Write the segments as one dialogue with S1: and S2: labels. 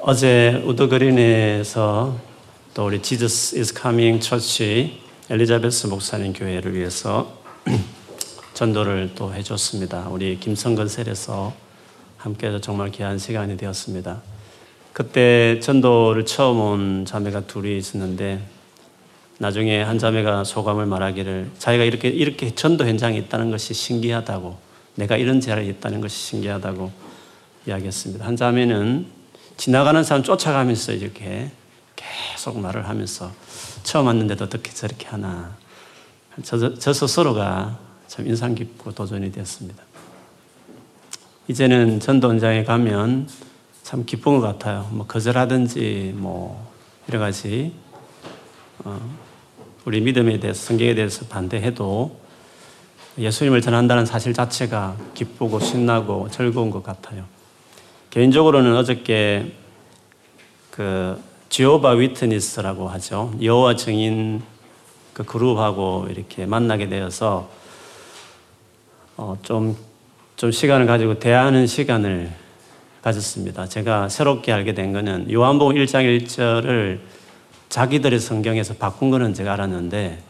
S1: 어제 우드그린에서 또 우리 지저스 이스 카밍 처치 엘리자베스 목사님 교회를 위해서 전도를 또 해줬습니다. 우리 김성근 셀에서 함께해서 정말 귀한 시간이 되었습니다. 그때 전도를 처음 온 자매가 둘이 있었는데 나중에 한 자매가 소감을 말하기를 자기가 이렇게 이렇게 전도 현장에 있다는 것이 신기하다고 내가 이런 자리에 있다는 것이 신기하다고 이야기했습니다. 한 자매는 지나가는 사람 쫓아가면서 이렇게 계속 말을 하면서 처음 왔는데도 어떻게 저렇게 하나 저, 저 스스로가 참 인상 깊고 도전이 되었습니다. 이제는 전도 현장에 가면 참 기쁜 것 같아요. 뭐 거절하든지 뭐 여러 가지 어, 우리 믿음에 대해서 성경에 대해서 반대해도 예수님을 전한다는 사실 자체가 기쁘고 신나고 즐거운 것 같아요. 개인적으로는 어저께 그 지오바 위트니스라고 하죠. 여호와 증인 그 그룹하고 이렇게 만나게 되어서 어, 좀, 좀 시간을 가지고 대화하는 시간을 가졌습니다. 제가 새롭게 알게 된 거는 요한복음 1장 1절을 자기들의 성경에서 바꾼 거는 제가 알았는데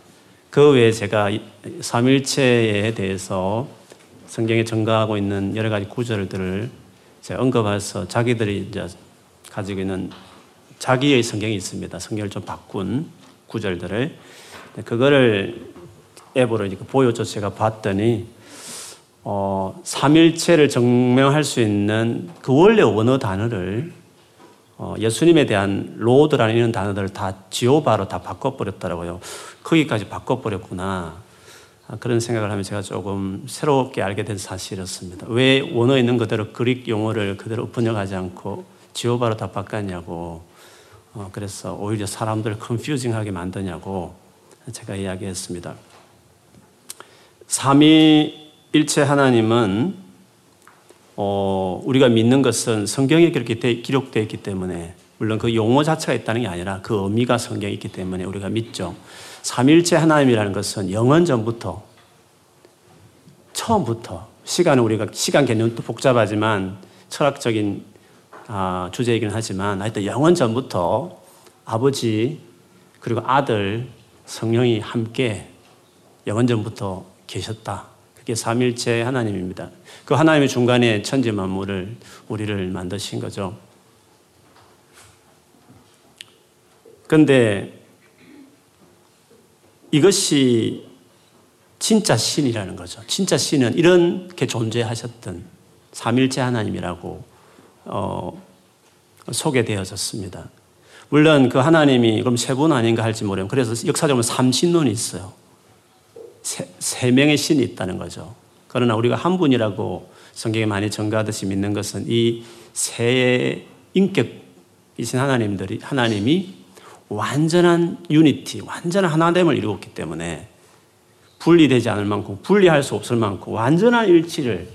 S1: 그 외에 제가 삼일체에 대해서 성경에 증가하고 있는 여러 가지 구절들을 언급해서 자기들이 이제 가지고 있는 자기의 성경이 있습니다. 성경을 좀 바꾼 구절들을 그거를 앱으로 보여줘 제가 봤더니 어, 삼일체를 증명할 수 있는 그 원래 원어 단어를 어, 예수님에 대한 로드라는 이런 단어들을 다 지오바로 다 바꿔버렸더라고요. 거기까지 바꿔버렸구나. 아, 그런 생각을 하면 제가 조금 새롭게 알게 된 사실이었습니다. 왜 원어에 있는 그대로 그릭 용어를 그대로 번역하지 않고 지오바로 다 바꿨냐고. 어, 그래서 오히려 사람들을 컨퓨징하게 만드냐고 제가 이야기했습니다. 삼위 일체 하나님은 어, 우리가 믿는 것은 성경에 그렇게 기록되어 있기 때문에 물론 그 용어 자체가 있다는 게 아니라 그 의미가 성경에 있기 때문에 우리가 믿죠. 삼일체 하나님이라는 것은 영원 전부터 처음부터 시간은 우리가 시간 개념도 복잡하지만 철학적인 아, 주제이긴 하지만 하여튼 영원 전부터 아버지 그리고 아들 성령이 함께 영원 전부터 계셨다. 그게 삼일체 하나님입니다. 그 하나님의 중간에 천지 만물을 우리를 만드신 거죠. 그런데 이것이 진짜 신이라는 거죠. 진짜 신은 이렇게 존재하셨던 삼일체 하나님이라고 어, 소개되어졌습니다. 물론 그 하나님이 그럼 세 분 아닌가 할지 모르면 그래서 역사적으로 삼신론이 있어요. 세, 세 명의 신이 있다는 거죠. 그러나 우리가 한 분이라고 성경에 많이 전가하듯이 믿는 것은 이 세 인격이신 하나님들이, 하나님이 완전한 유니티, 완전한 하나됨을 이루었기 때문에 분리되지 않을 만큼, 분리할 수 없을 만큼 완전한 일치를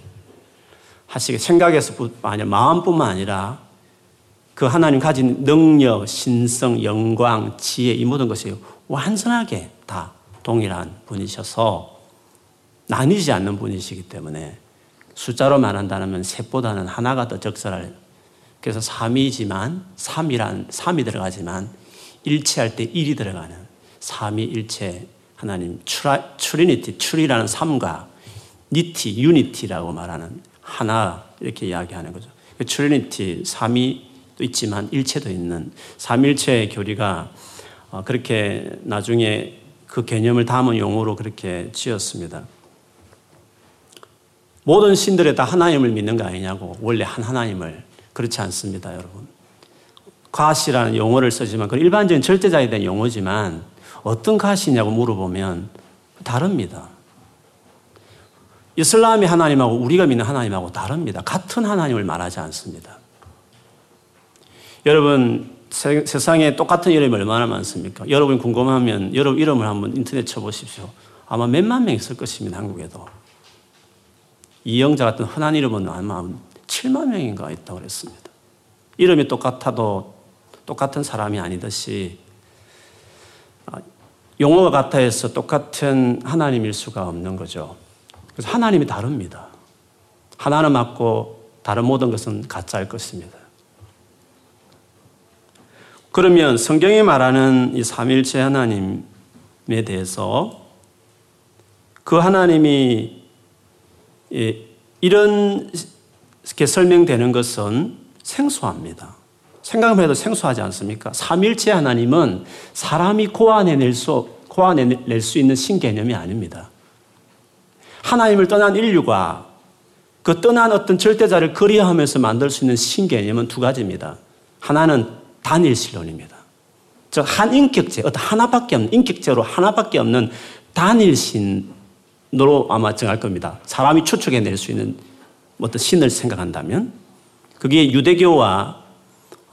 S1: 하시게 생각에서 아니라 마음뿐만 아니라 그 하나님 가진 능력, 신성, 영광, 지혜 이 모든 것이 완전하게 다 동일한 분이셔서 나뉘지 않는 분이시기 때문에 숫자로 말한다면 셋보다는 하나가 더 적절할 그래서 3이지만 3이란 3이 들어가지만 일체할 때 1이 들어가는 3이 일체 하나님 추라, 추리니티 추리라는 3과 니티 유니티라고 말하는 하나 이렇게 이야기하는 거죠. 추리니티 3이 또 있지만 일체도 있는 삼일체의 교리가 어, 그렇게 나중에 그 개념을 담은 용어로 그렇게 지었습니다. 모든 신들에 다 하나님을 믿는 거 아니냐고. 원래 한 하나님을. 그렇지 않습니다, 여러분. 가시라는 용어를 쓰지만, 그 일반적인 절대자에 대한 용어지만, 어떤 가시냐고 물어보면 다릅니다. 이슬람의 하나님하고 우리가 믿는 하나님하고 다릅니다. 같은 하나님을 말하지 않습니다. 여러분, 세, 상에 똑같은 이름이 얼마나 많습니까? 여러분 궁금하면 여러분 이름을 한번 인터넷 쳐보십시오. 아마 몇만 명 있을 것입니다, 한국에도. 이영자 같은 흔한 이름은 아마 7만 명인가 있다고 그랬습니다. 이름이 똑같아도 똑같은 사람이 아니듯이 아, 용어가 같아 해서 똑같은 하나님일 수가 없는 거죠. 그래서 하나님이 다릅니다. 하나는 맞고 다른 모든 것은 가짜일 것입니다. 그러면 성경이 말하는 이 삼일체 하나님에 대해서 그 하나님이 이런 게 설명되는 것은 생소합니다. 생각만 해도 생소하지 않습니까? 삼일체 하나님은 사람이 고안해낼 수, 고안해낼 수 있는 신개념이 아닙니다. 하나님을 떠난 인류가 그 떠난 어떤 절대자를 그리하면서 만들 수 있는 신개념은 두 가지입니다. 하나는 단일신론입니다. 즉, 한 인격체, 어떤 하나밖에 없는, 인격체로 하나밖에 없는 단일신으로 아마 정할 겁니다. 사람이 추측해낼 수 있는 어떤 신을 생각한다면, 그게 유대교와,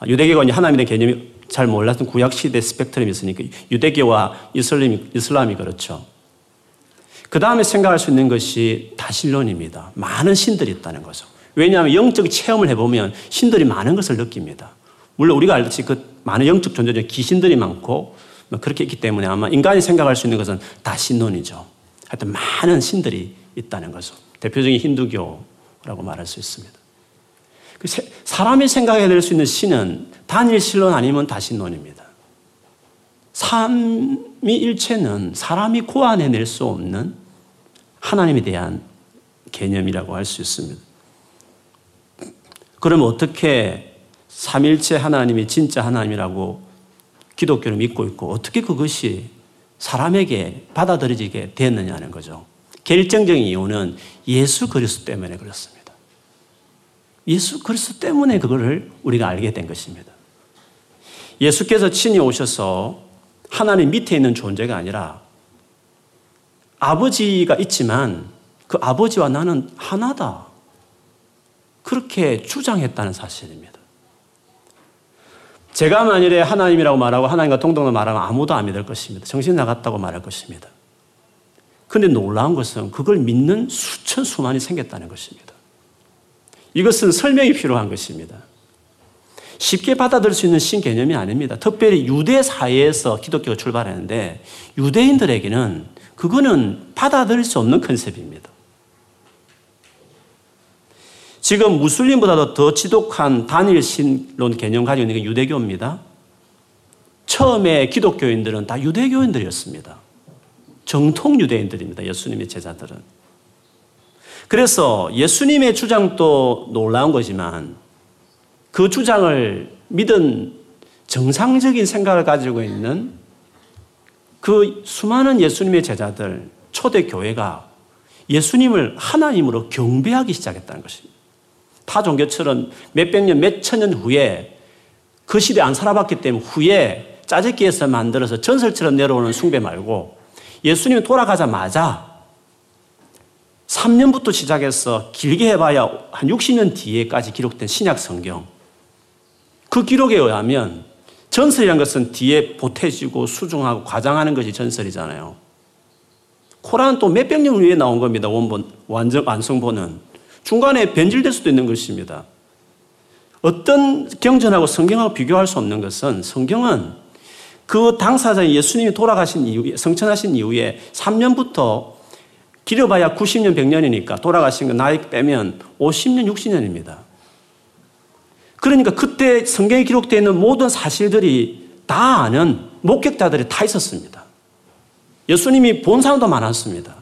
S1: 유대교가 이제 하나님의 개념이 잘 몰랐던 구약시대 스펙트럼이 있으니까 유대교와 이슬람이, 이슬람이 그렇죠. 그 다음에 생각할 수 있는 것이 다신론입니다. 많은 신들이 있다는 거죠. 왜냐하면 영적 체험을 해보면 신들이 많은 것을 느낍니다. 물론 우리가 알듯이 그 많은 영적 존재 중에 귀신들이 많고 뭐 그렇게 있기 때문에 아마 인간이 생각할 수 있는 것은 다신론이죠. 하여튼 많은 신들이 있다는 거죠. 대표적인 힌두교라고 말할 수 있습니다. 그 사람이 생각해낼 수 있는 신은 단일 신론 아니면 다신론입니다. 삼위일체는 사람이 고안해낼 수 없는 하나님에 대한 개념이라고 할 수 있습니다. 그럼 어떻게 삼일체 하나님이 진짜 하나님이라고 기독교를 믿고 있고 어떻게 그것이 사람에게 받아들여지게 됐느냐는 거죠. 결정적인 이유는 예수 그리스도 때문에 그렇습니다. 예수 그리스도 때문에 그거를 우리가 알게 된 것입니다. 예수께서 친히 오셔서 하나님 밑에 있는 존재가 아니라 아버지가 있지만 그 아버지와 나는 하나다. 그렇게 주장했다는 사실입니다. 제가 만일에 하나님이라고 말하고 하나님과 동등을 말하면 아무도 안 믿을 것입니다. 정신 나갔다고 말할 것입니다. 그런데 놀라운 것은 그걸 믿는 수천 수만이 생겼다는 것입니다. 이것은 설명이 필요한 것입니다. 쉽게 받아들일 수 있는 신개념이 아닙니다. 특별히 유대 사회에서 기독교가 출발하는데 유대인들에게는 그거는 받아들일 수 없는 컨셉입니다. 지금 무슬림보다도 더 지독한 단일 신론 개념 가지고 있는 게 유대교입니다. 처음에 기독교인들은 다 유대교인들이었습니다. 정통 유대인들입니다. 예수님의 제자들은. 그래서 예수님의 주장도 놀라운 거지만 그 주장을 믿은 정상적인 생각을 가지고 있는 그 수많은 예수님의 제자들, 초대교회가 예수님을 하나님으로 경배하기 시작했다는 것입니다. 타 종교처럼 몇백 년, 몇천 년 후에 그 시대 안 살아봤기 때문에 후에 짜집기에서 만들어서 전설처럼 내려오는 숭배 말고 예수님이 돌아가자마자 3년부터 시작해서 길게 해봐야 한 60년 뒤에까지 기록된 신약 성경 그 기록에 의하면 전설이라는 것은 뒤에 보태지고 수중하고 과장하는 것이 전설이잖아요. 코란은 또 몇백 년 후에 나온 겁니다. 원본, 완전, 완성본은. 중간에 변질될 수도 있는 것입니다. 어떤 경전하고 성경하고 비교할 수 없는 것은 성경은 그 당사자 예수님이 돌아가신 이후에, 성천하신 이후에 3년부터 길어봐야 90년, 100년이니까 돌아가신 거 나이 빼면 50년, 60년입니다. 그러니까 그때 성경에 기록되어 있는 모든 사실들이 다 아는 목격자들이 다 있었습니다. 예수님이 본 사람도 많았습니다.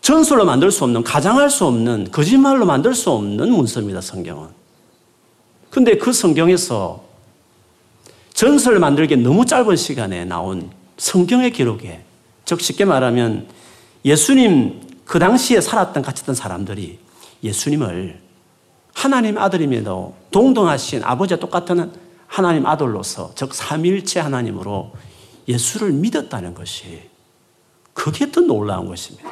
S1: 전설로 만들 수 없는, 가장할 수 없는, 거짓말로 만들 수 없는 문서입니다, 성경은. 근데 그 성경에서 전설을 만들기 너무 짧은 시간에 나온 성경의 기록에, 즉 쉽게 말하면 예수님 그 당시에 살았던 같았던 사람들이 예수님을 하나님 아들임에도 동등하신 아버지와 똑같은 하나님 아들로서 즉 삼일체 하나님으로 예수를 믿었다는 것이 그게 더 놀라운 것입니다.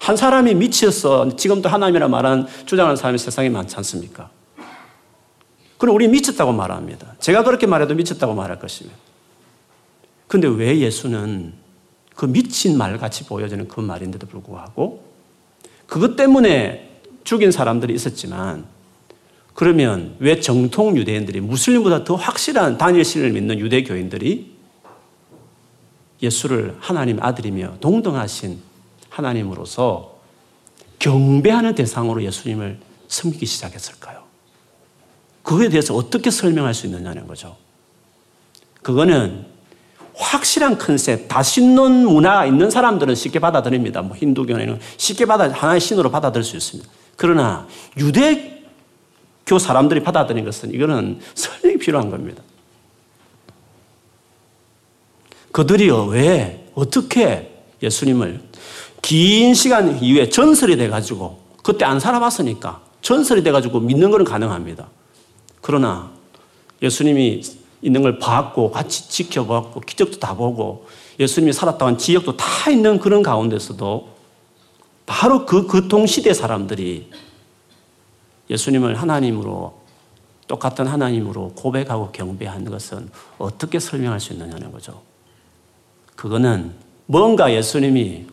S1: 한 사람이 미쳤어 지금도 하나님이라 말하는 주장하는 사람이 세상에 많지 않습니까? 그럼 우리 미쳤다고 말합니다. 제가 그렇게 말해도 미쳤다고 말할 것입니다. 근데 왜 예수는 그 미친 말 같이 보여지는 그 말인데도 불구하고 그것 때문에 죽인 사람들이 있었지만 그러면 왜 정통 유대인들이 무슬림보다 더 확실한 단일 신을 믿는 유대교인들이 예수를 하나님 아들이며 동등하신 하나님으로서 경배하는 대상으로 예수님을 섬기기 시작했을까요? 그거에 대해서 어떻게 설명할 수 있느냐는 거죠. 그거는 확실한 컨셉, 다신론 문화가 있는 사람들은 쉽게 받아들입니다. 뭐 힌두교는 쉽게 받아 하나의 신으로 받아들일 수 있습니다. 그러나 유대교 사람들이 받아들인 것은 이거는 설명이 필요한 겁니다. 그들이 왜 어떻게 예수님을 긴 시간 이후에 전설이 돼 가지고 그때 안 살아봤으니까 전설이 돼 가지고 믿는 것은 가능합니다. 그러나 예수님이 있는 걸 봤고 같이 지켜봤고 기적도 다 보고 예수님이 살았다고 한 지역도 다 있는 그런 가운데서도 바로 그, 그 동시대 사람들이 예수님을 하나님으로 똑같은 하나님으로 고백하고 경배하는 것은 어떻게 설명할 수 있느냐는 거죠. 그거는 뭔가 예수님이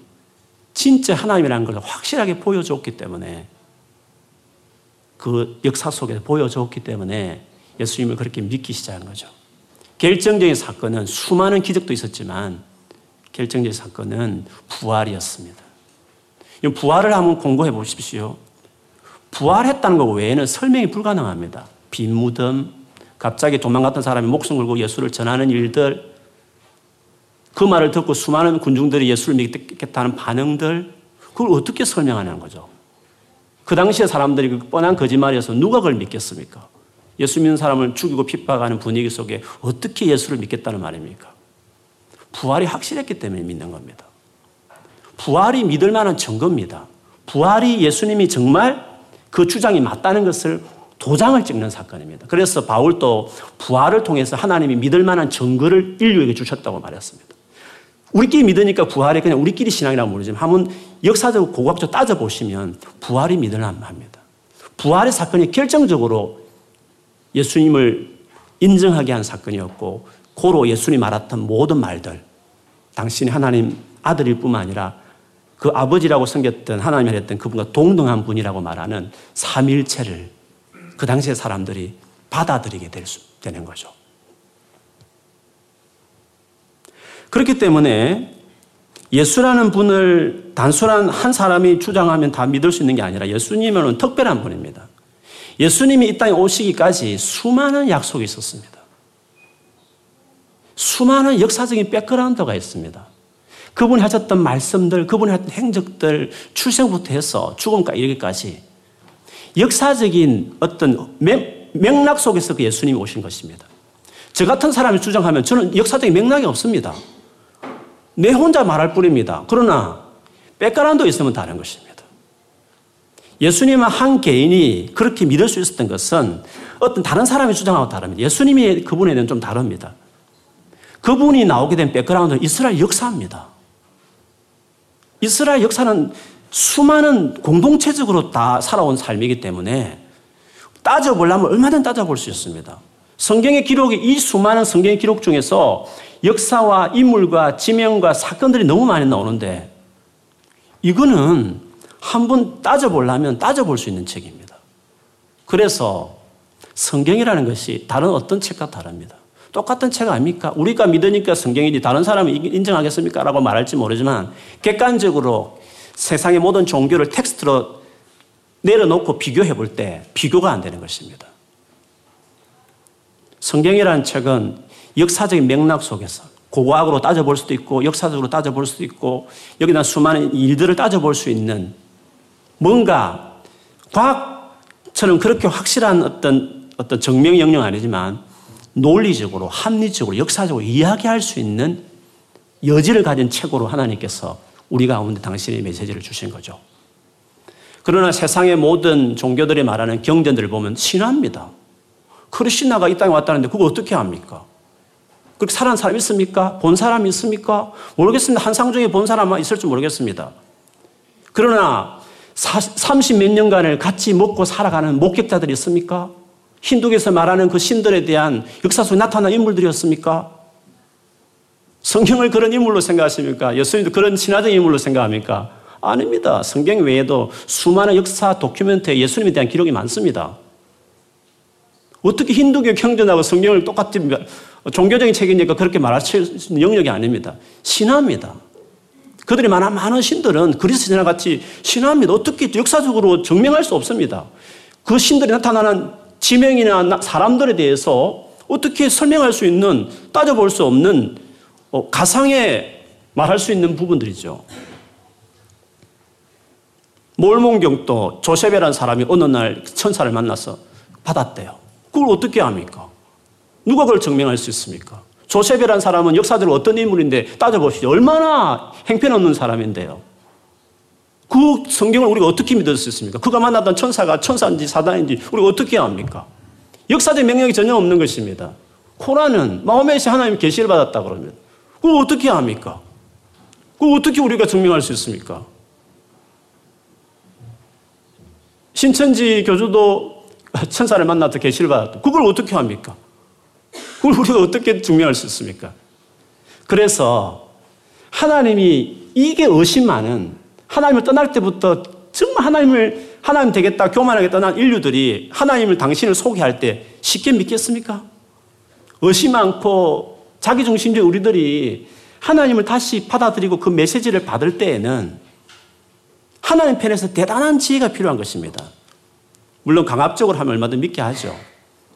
S1: 진짜 하나님이라는 걸 확실하게 보여줬기 때문에 그 역사 속에 보여줬기 때문에 예수님을 그렇게 믿기 시작한 거죠. 결정적인 사건은 수많은 기적도 있었지만 결정적인 사건은 부활이었습니다. 부활을 한번 공부해 보십시오. 부활했다는 것 외에는 설명이 불가능합니다. 빈 무덤, 갑자기 도망갔던 사람이 목숨 걸고 예수를 전하는 일들, 그 말을 듣고 수많은 군중들이 예수를 믿겠다는 반응들, 그걸 어떻게 설명하냐는 거죠. 그 당시에 사람들이 그 뻔한 거짓말이어서 누가 그걸 믿겠습니까? 예수 믿는 사람을 죽이고 핍박하는 분위기 속에 어떻게 예수를 믿겠다는 말입니까? 부활이 확실했기 때문에 믿는 겁니다. 부활이 믿을 만한 증거입니다. 부활이 예수님이 정말 그 주장이 맞다는 것을 도장을 찍는 사건입니다. 그래서 바울도 부활을 통해서 하나님이 믿을 만한 증거를 인류에게 주셨다고 말했습니다. 우리끼리 믿으니까 부활이 그냥 우리끼리 신앙이라고 모르지만 한번 역사적 고고학적 따져보시면 부활이 믿을만 합니다. 부활의 사건이 결정적으로 예수님을 인정하게 한 사건이었고 고로 예수님이 말했던 모든 말들 당신이 하나님 아들일 뿐만 아니라 그 아버지라고 섬겼던 하나님을 했던 그분과 동등한 분이라고 말하는 삼일체를 그 당시의 사람들이 받아들이게 될 수, 되는 거죠. 그렇기 때문에 예수라는 분을 단순한 한 사람이 주장하면 다 믿을 수 있는 게 아니라 예수님은 특별한 분입니다. 예수님이 이 땅에 오시기까지 수많은 약속이 있었습니다. 수많은 역사적인 백그라운드가 있습니다. 그분이 하셨던 말씀들, 그분이 했던 행적들, 출생부터 해서 죽음까지 이르기까지 역사적인 어떤 맥락 속에서 그 예수님이 오신 것입니다. 저 같은 사람이 주장하면 저는 역사적인 맥락이 없습니다. 내 혼자 말할 뿐입니다. 그러나 background 있으면 다른 것입니다. 예수님은 한 개인이 그렇게 믿을 수 있었던 것은 어떤 다른 사람이 주장하고 다릅니다. 예수님이 그분에 대한 좀 다릅니다. 그분이 나오게 된 background는 이스라엘 역사입니다. 이스라엘 역사는 수많은 공동체적으로 다 살아온 삶이기 때문에 따져보려면 얼마든 따져볼 수 있습니다. 성경의 기록이 이 수많은 성경의 기록 중에서 역사와 인물과 지명과 사건들이 너무 많이 나오는데 이거는 한번 따져보려면 따져볼 수 있는 책입니다. 그래서 성경이라는 것이 다른 어떤 책과 다릅니다. 똑같은 책 아닙니까? 우리가 믿으니까 성경이지 다른 사람이 인정하겠습니까? 라고 말할지 모르지만 객관적으로 세상의 모든 종교를 텍스트로 내려놓고 비교해 볼 때 비교가 안 되는 것입니다. 성경이라는 책은 역사적인 맥락 속에서 고고학으로 따져볼 수도 있고 역사적으로 따져볼 수도 있고 여기다 수많은 일들을 따져볼 수 있는 뭔가 과학처럼 그렇게 확실한 어떤 어떤 증명 영역 아니지만 논리적으로 합리적으로 역사적으로 이야기할 수 있는 여지를 가진 책으로 하나님께서 우리 가운데 당신의 메시지를 주신 거죠. 그러나 세상의 모든 종교들이 말하는 경전들을 보면 신화입니다. 크리스나가 이 땅에 왔다는데 그거 어떻게 합니까? 그렇게 살아난 사람 있습니까? 본 사람 있습니까? 모르겠습니다. 한상 중에 본 사람만 있을지 모르겠습니다. 그러나 30 몇 년간을 같이 먹고 살아가는 목격자들이 있습니까? 힌두교에서 말하는 그 신들에 대한 역사 속에 나타난 인물들이었습니까? 성경을 그런 인물로 생각하십니까? 예수님도 그런 신화적 인물로 생각합니까? 아닙니다. 성경 외에도 수많은 역사 도큐멘트에 예수님에 대한 기록이 많습니다. 어떻게 힌두교 경전하고 성경을 똑같이 종교적인 책이니까 그렇게 말할 수 있는 영역이 아닙니다. 신화입니다. 그들이 많은, 많은 신들은 그리스 신화 같이 신화입니다. 어떻게 역사적으로 증명할 수 없습니다. 그 신들이 나타나는 지명이나 사람들에 대해서 어떻게 설명할 수 있는, 따져볼 수 없는 어, 가상에 말할 수 있는 부분들이죠. 몰몬경도 조셉이라는 사람이 어느 날 천사를 만나서 받았대요. 그걸 어떻게 합니까? 누가 그걸 증명할 수 있습니까? 조셉이라는 사람은 역사적으로 어떤 인물인데 따져보시죠. 얼마나 행편없는 사람인데요. 그 성경을 우리가 어떻게 믿을 수 있습니까? 그가 만났던 천사가 천사인지 사단인지 우리가 어떻게 압니까? 역사적 명령이 전혀 없는 것입니다. 코란은 마호메시 하나님 계시를 받았다 그러면 그걸 어떻게 합니까? 그걸 어떻게 우리가 증명할 수 있습니까? 신천지 교주도 천사를 만나서 계시를 받았다. 그걸 어떻게 합니까? 그걸 우리가 어떻게 증명할 수 있습니까? 그래서 하나님이 이게 의심 많은 하나님을 떠날 때부터 정말 하나님을 하나님 되겠다 교만하게 떠난 인류들이 하나님을 당신을 소개할 때 쉽게 믿겠습니까? 의심 많고 자기중심적 우리들이 하나님을 다시 받아들이고 그 메시지를 받을 때에는 하나님 편에서 대단한 지혜가 필요한 것입니다. 물론 강압적으로 하면 얼마든 믿게 하죠.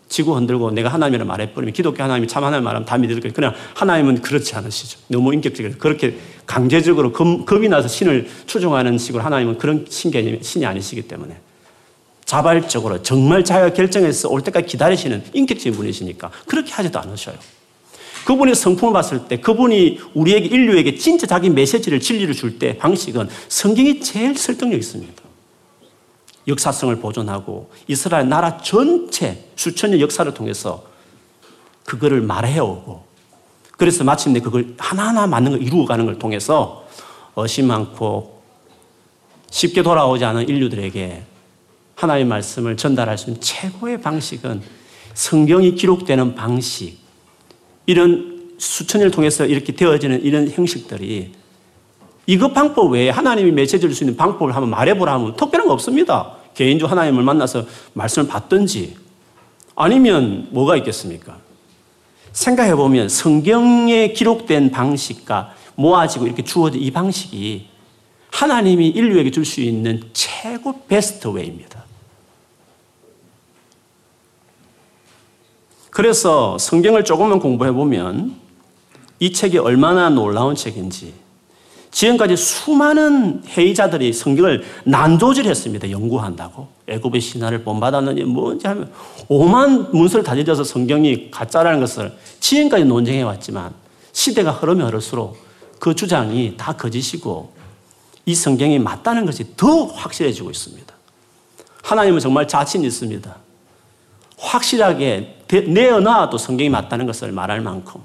S1: 지구 흔들고 내가 하나님이라 말해버리면 기독교 하나님이 참 하나님 말하면 다 믿을 거예요. 그냥 하나님은 그렇지 않으시죠. 너무 인격적으로 그렇게 강제적으로 겁, 겁이 나서 신을 추종하는 식으로 하나님은 그런 신개념, 신이 아니시기 때문에 자발적으로 정말 자기가 결정해서 올 때까지 기다리시는 인격적인 분이시니까 그렇게 하지도 않으셔요. 그분의 성품을 봤을 때 그분이 우리에게 인류에게 진짜 자기 메시지를 진리를 줄 때 방식은 성경이 제일 설득력 있습니다. 역사성을 보존하고 이스라엘 나라 전체 수천 년 역사를 통해서 그거를 말해오고 그래서 마침내 그걸 하나하나 맞는 걸 이루어가는 걸 통해서 어심 많고 쉽게 돌아오지 않은 인류들에게 하나님의 말씀을 전달할 수 있는 최고의 방식은 성경이 기록되는 방식, 이런 수천 년을 통해서 이렇게 되어지는 이런 형식들이 이것 방법 외에 하나님이 줄수 있는 방법을 한번 말해보라 하면 특별한 거 없습니다. 개인적으로 하나님을 만나서 말씀을 받든지 아니면 뭐가 있겠습니까? 생각해 보면 성경에 기록된 방식과 모아지고 이렇게 주어진 이 방식이 하나님이 인류에게 줄 수 있는 최고 best way입니다. 그래서 성경을 조금만 공부해 보면 이 책이 얼마나 놀라운 책인지 지금까지 수많은 회의자들이 성경을 난도질했습니다. 연구한다고. 애굽의 신화를 본받았느니 뭔지 하면 오만 문서를 다져져서 성경이 가짜라는 것을 지금까지 논쟁해 왔지만 시대가 흐르면 흐를수록 그 주장이 다 거짓이고 이 성경이 맞다는 것이 더 확실해지고 있습니다. 하나님은 정말 자신 있습니다. 확실하게 내어놔도 성경이 맞다는 것을 말할 만큼.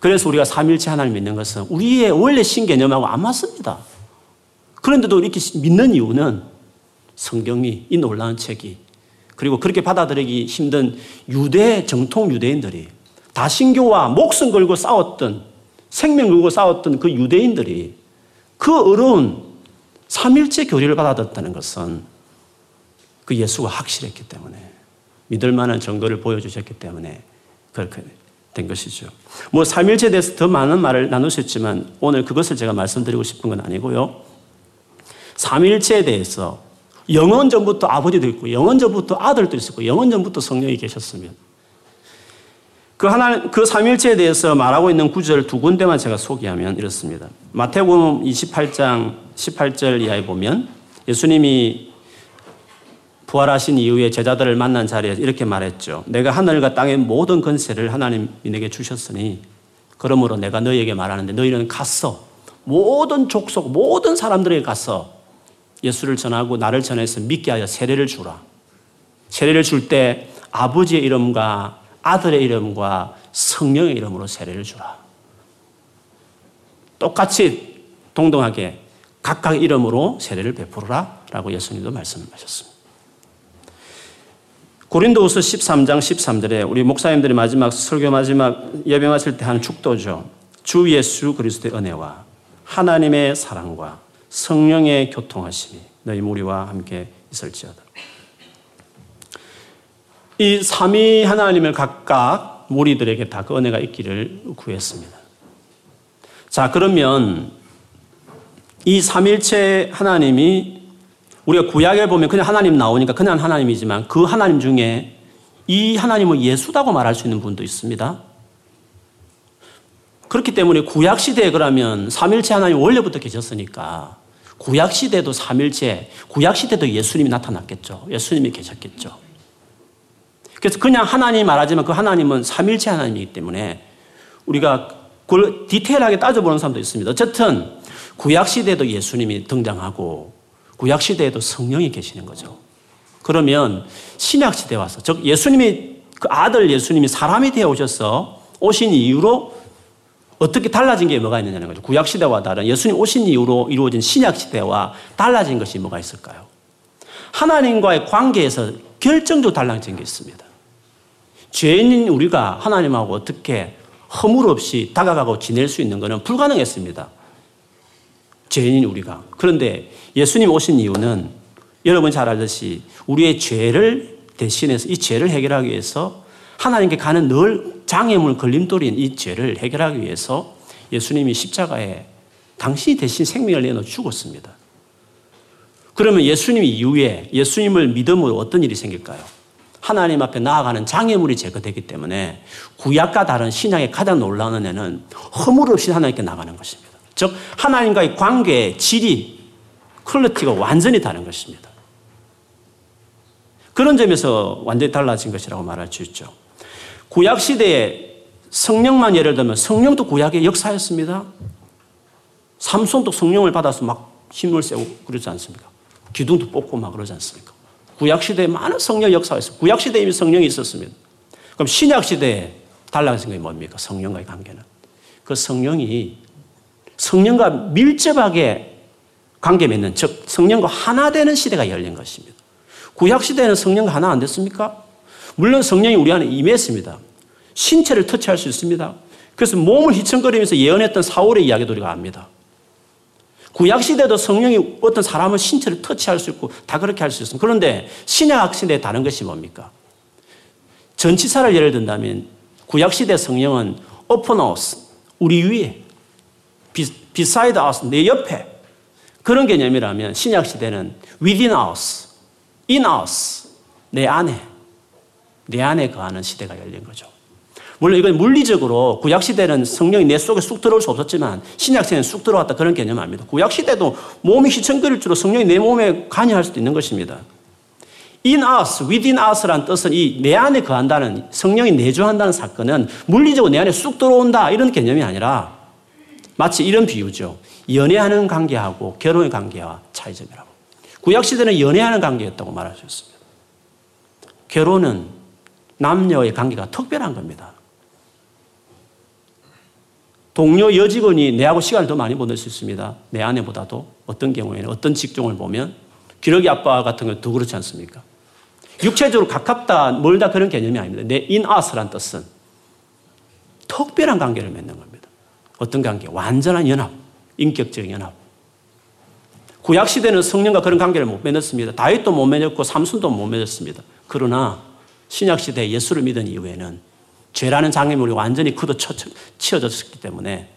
S1: 그래서 우리가 삼일체 하나님 믿는 것은 우리의 원래 신개념하고 안 맞습니다. 그런데도 이렇게 믿는 이유는 성경이 이 놀라운 책이 그리고 그렇게 받아들이기 힘든 유대 정통 유대인들이 다신교와 목숨 걸고 싸웠던 생명 걸고 싸웠던 그 유대인들이 그 어려운 삼일체 교리를 받아들였다는 것은 그 예수가 확실했기 때문에 믿을 만한 증거를 보여주셨기 때문에 그렇게 된 것이죠. 뭐 삼일체에 대해서 더 많은 말을 나누셨지만 오늘 그것을 제가 말씀드리고 싶은 건 아니고요. 삼일체에 대해서 영원 전부터 아버지도 있고 영원 전부터 아들도 있었고 영원 전부터 성령이 계셨으면 그 하나 그 삼일체에 대해서 말하고 있는 구절 두 군데만 제가 소개하면 이렇습니다. 마태복음 28장 18절 이하에 보면 예수님이 부활하신 이후에 제자들을 만난 자리에서 이렇게 말했죠. 내가 하늘과 땅의 모든 건세를 하나님이 내게 주셨으니 그러므로 내가 너희에게 말하는데 너희는 갔어. 모든 족속, 모든 사람들에게 가서 예수를 전하고 나를 전해서 믿게 하여 세례를 주라. 세례를 줄 때 아버지의 이름과 아들의 이름과 성령의 이름으로 세례를 주라. 똑같이 동등하게 각각 이름으로 세례를 베풀어라 라고 예수님도 말씀하셨습니다. 고린도후서 13장 13절에 우리 목사님들이 마지막 설교 마지막 예배 마칠 때 하는 축도죠. 주 예수 그리스도의 은혜와 하나님의 사랑과 성령의 교통하심이 너희 무리와 함께 있을지어다. 이 삼위 하나님을 각각 무리들에게 다 그 은혜가 있기를 구했습니다. 자, 그러면 이 삼일체 하나님이 우리가 구약에 보면 그냥 하나님 나오니까 그냥 하나님이지만 그 하나님 중에 이 하나님은 예수다고 말할 수 있는 분도 있습니다. 그렇기 때문에 구약 시대에 그러면 삼일체 하나님 원래부터 계셨으니까 구약 시대도 삼일체, 구약 시대도 예수님이 나타났겠죠. 예수님이 계셨겠죠. 그래서 그냥 하나님 말하지만 그 하나님은 삼일체 하나님이기 때문에 우리가 그걸 디테일하게 따져보는 사람도 있습니다. 어쨌든 구약 시대도 예수님이 등장하고 구약 시대에도 성령이 계시는 거죠. 그러면 신약 시대 와서 즉 예수님이 그 아들 예수님이 사람이 되어 오셔서 오신 이후로 어떻게 달라진 게 뭐가 있느냐는 거죠. 구약 시대와 다른 예수님 오신 이후로 이루어진 신약 시대와 달라진 것이 뭐가 있을까요? 하나님과의 관계에서 결정적으로 달라진 게 있습니다. 죄인인 우리가 하나님하고 어떻게 허물 없이 다가가고 지낼 수 있는 것은 불가능했습니다. 죄인인 우리가. 그런데 예수님 오신 이유는 여러분 잘 알듯이 우리의 죄를 대신해서 이 죄를 해결하기 위해서 하나님께 가는 늘 장애물 걸림돌인 이 죄를 해결하기 위해서 예수님이 십자가에 당신이 대신 생명을 내놓아 죽었습니다. 그러면 예수님 이후에 예수님을 믿음으로 어떤 일이 생길까요? 하나님 앞에 나아가는 장애물이 제거되기 때문에 구약과 다른 신약의 가장 놀라운 애는 허물 없이 하나님께 나가는 것입니다. 즉 하나님과의 관계의 질이 quality가 완전히 다른 것입니다. 그런 점에서 완전히 달라진 것이라고 말할 수 있죠. 구약 시대에 성령만 예를 들면 성령도 구약의 역사였습니다. 삼손도 성령을 받아서 막 힘을 세우고 그러지 않습니까? 기둥도 뽑고 막 그러지 않습니까? 구약 시대에 많은 성령 역사가 있어요. 구약 시대에 이미 성령이 있었습니다. 그럼 신약 시대에 달라진 게 뭡니까? 성령과의 관계는. 그 성령이 성령과 밀접하게 관계 맺는, 즉, 성령과 하나 되는 시대가 열린 것입니다. 구약 시대에는 성령과 하나 안 됐습니까? 물론 성령이 우리 안에 임했습니다. 신체를 터치할 수 있습니다. 그래서 몸을 휘청거리면서 예언했던 사울의 이야기도 우리가 압니다. 구약 시대도 성령이 어떤 사람을 신체를 터치할 수 있고 다 그렇게 할 수 있습니다. 그런데 신약 시대에 다른 것이 뭡니까? 전치사를 예를 든다면 구약 시대 성령은 us, 우리 위에, beside us, 내 옆에 그런 개념이라면 신약 시대는 within us, in us, 내 안에 내 안에 거하는 시대가 열린 거죠. 물론 이건 물리적으로 구약시대는 성령이 내 속에 쑥 들어올 수 없었지만 신약시대는 쑥 들어왔다 그런 개념 아닙니다. 구약시대도 몸이 휘청거릴 줄로 성령이 내 몸에 관여할 수도 있는 것입니다. in us, within us란 뜻은 이 내 안에 거한다는 성령이 내주한다는 사건은 물리적으로 내 안에 쑥 들어온다 이런 개념이 아니라 마치 이런 비유죠. 연애하는 관계하고 결혼의 관계와 차이점이라고. 구약시대는 연애하는 관계였다고 말할 수 있습니다. 결혼은 남녀의 관계가 특별한 겁니다. 동료 여직원이 내하고 시간을 더 많이 보낼 수 있습니다. 내 아내보다도 어떤 경우에는 어떤 직종을 보면 기러기 아빠 같은 건 더 그렇지 않습니까? 육체적으로 가깝다, 멀다 그런 개념이 아닙니다. 내 인아스란 뜻은 특별한 관계를 맺는 겁니다. 어떤 관계? 완전한 연합, 인격적인 연합. 구약 시대는 성령과 그런 관계를 못 맺었습니다. 다윗도 못 맺었고 삼순도 못 맺었습니다. 그러나 신약 시대 예수를 믿은 이후에는 죄라는 장애물이 완전히 그도 치어졌기 때문에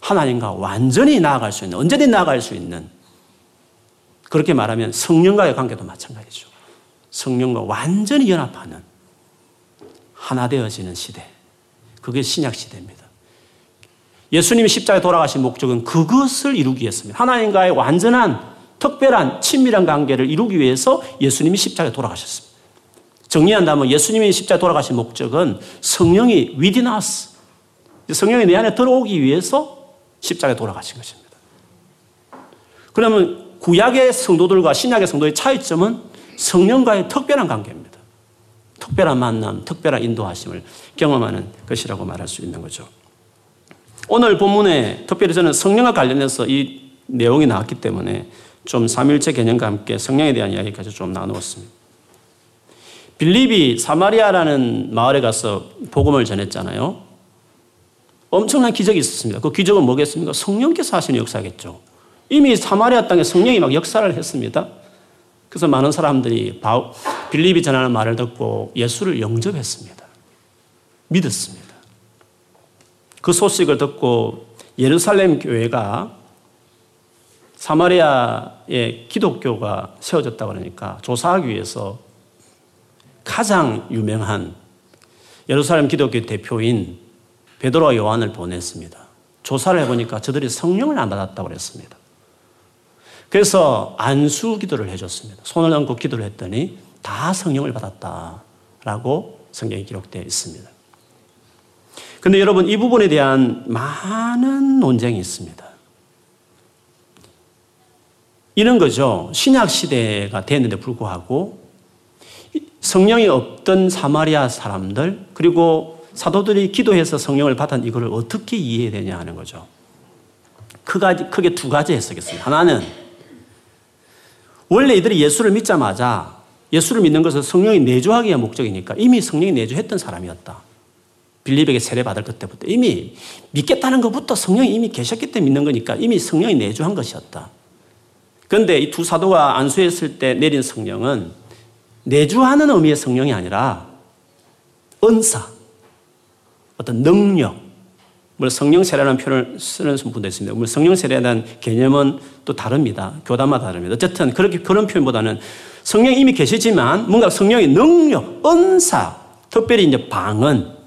S1: 하나님과 완전히 나아갈 수 있는 언제든 나아갈 수 있는 그렇게 말하면 성령과의 관계도 마찬가지죠. 성령과 완전히 연합하는 하나 되어지는 시대. 그게 신약 시대입니다. 예수님이 십자가에 돌아가신 목적은 그것을 이루기 위해서입니다. 하나님과의 완전한 특별한 친밀한 관계를 이루기 위해서 예수님이 십자가에 돌아가셨습니다. 정리한다면 예수님이 십자에 돌아가신 목적은 성령이 within us, 성령이 내 안에 들어오기 위해서 십자가에 돌아가신 것입니다. 그러면 구약의 성도들과 신약의 성도의 차이점은 성령과의 특별한 관계입니다. 특별한 만남, 특별한 인도하심을 경험하는 것이라고 말할 수 있는 거죠. 오늘 본문에 특별히 저는 성령과 관련해서 이 내용이 나왔기 때문에 좀 삼일체 개념과 함께 성령에 대한 이야기까지 좀 나누었습니다. 빌립이 사마리아라는 마을에 가서 복음을 전했잖아요. 엄청난 기적이 있었습니다. 그 기적은 뭐겠습니까? 성령께서 하시는 역사겠죠. 이미 사마리아 땅에 성령이 막 역사를 했습니다. 그래서 많은 사람들이 빌립이 전하는 말을 듣고 예수를 영접했습니다. 믿었습니다. 그 소식을 듣고 예루살렘 교회가 사마리아에 기독교가 세워졌다 그러니까 조사하기 위해서 가장 유명한 예루살렘 기독교 대표인 베드로와 요한을 보냈습니다. 조사를 해보니까 저들이 성령을 안 받았다고 그랬습니다. 그래서 안수 기도를 해줬습니다. 손을 얹고 기도를 했더니 다 성령을 받았다라고 성경에 기록되어 있습니다. 근데 여러분 이 부분에 대한 많은 논쟁이 있습니다. 이런 거죠. 신약 시대가 됐는데 불구하고 성령이 없던 사마리아 사람들 그리고 사도들이 기도해서 성령을 받은 이거를 어떻게 이해해야 되냐 하는 거죠. 크게 두 가지 해석했습니다. 하나는 원래 이들이 예수를 믿자마자 예수를 믿는 것은 성령이 내주하기가 목적이니까 이미 성령이 내주했던 사람이었다. 빌립에게 세례받을 것 때부터 이미 믿겠다는 것부터 성령이 이미 계셨기 때문에 믿는 거니까 이미 성령이 내주한 것이었다. 그런데 이 두 사도가 안수했을 때 내린 성령은 내주하는 의미의 성령이 아니라 은사, 어떤 능력, 물론 성령 세례라는 표현을 쓰는 분도 있습니다. 물론 성령 대한 개념은 또 다릅니다. 교단마다 다릅니다. 어쨌든 그렇게 그런 표현보다는 성령이 이미 계시지만 뭔가 성령의 능력, 은사, 특별히 이제 방언,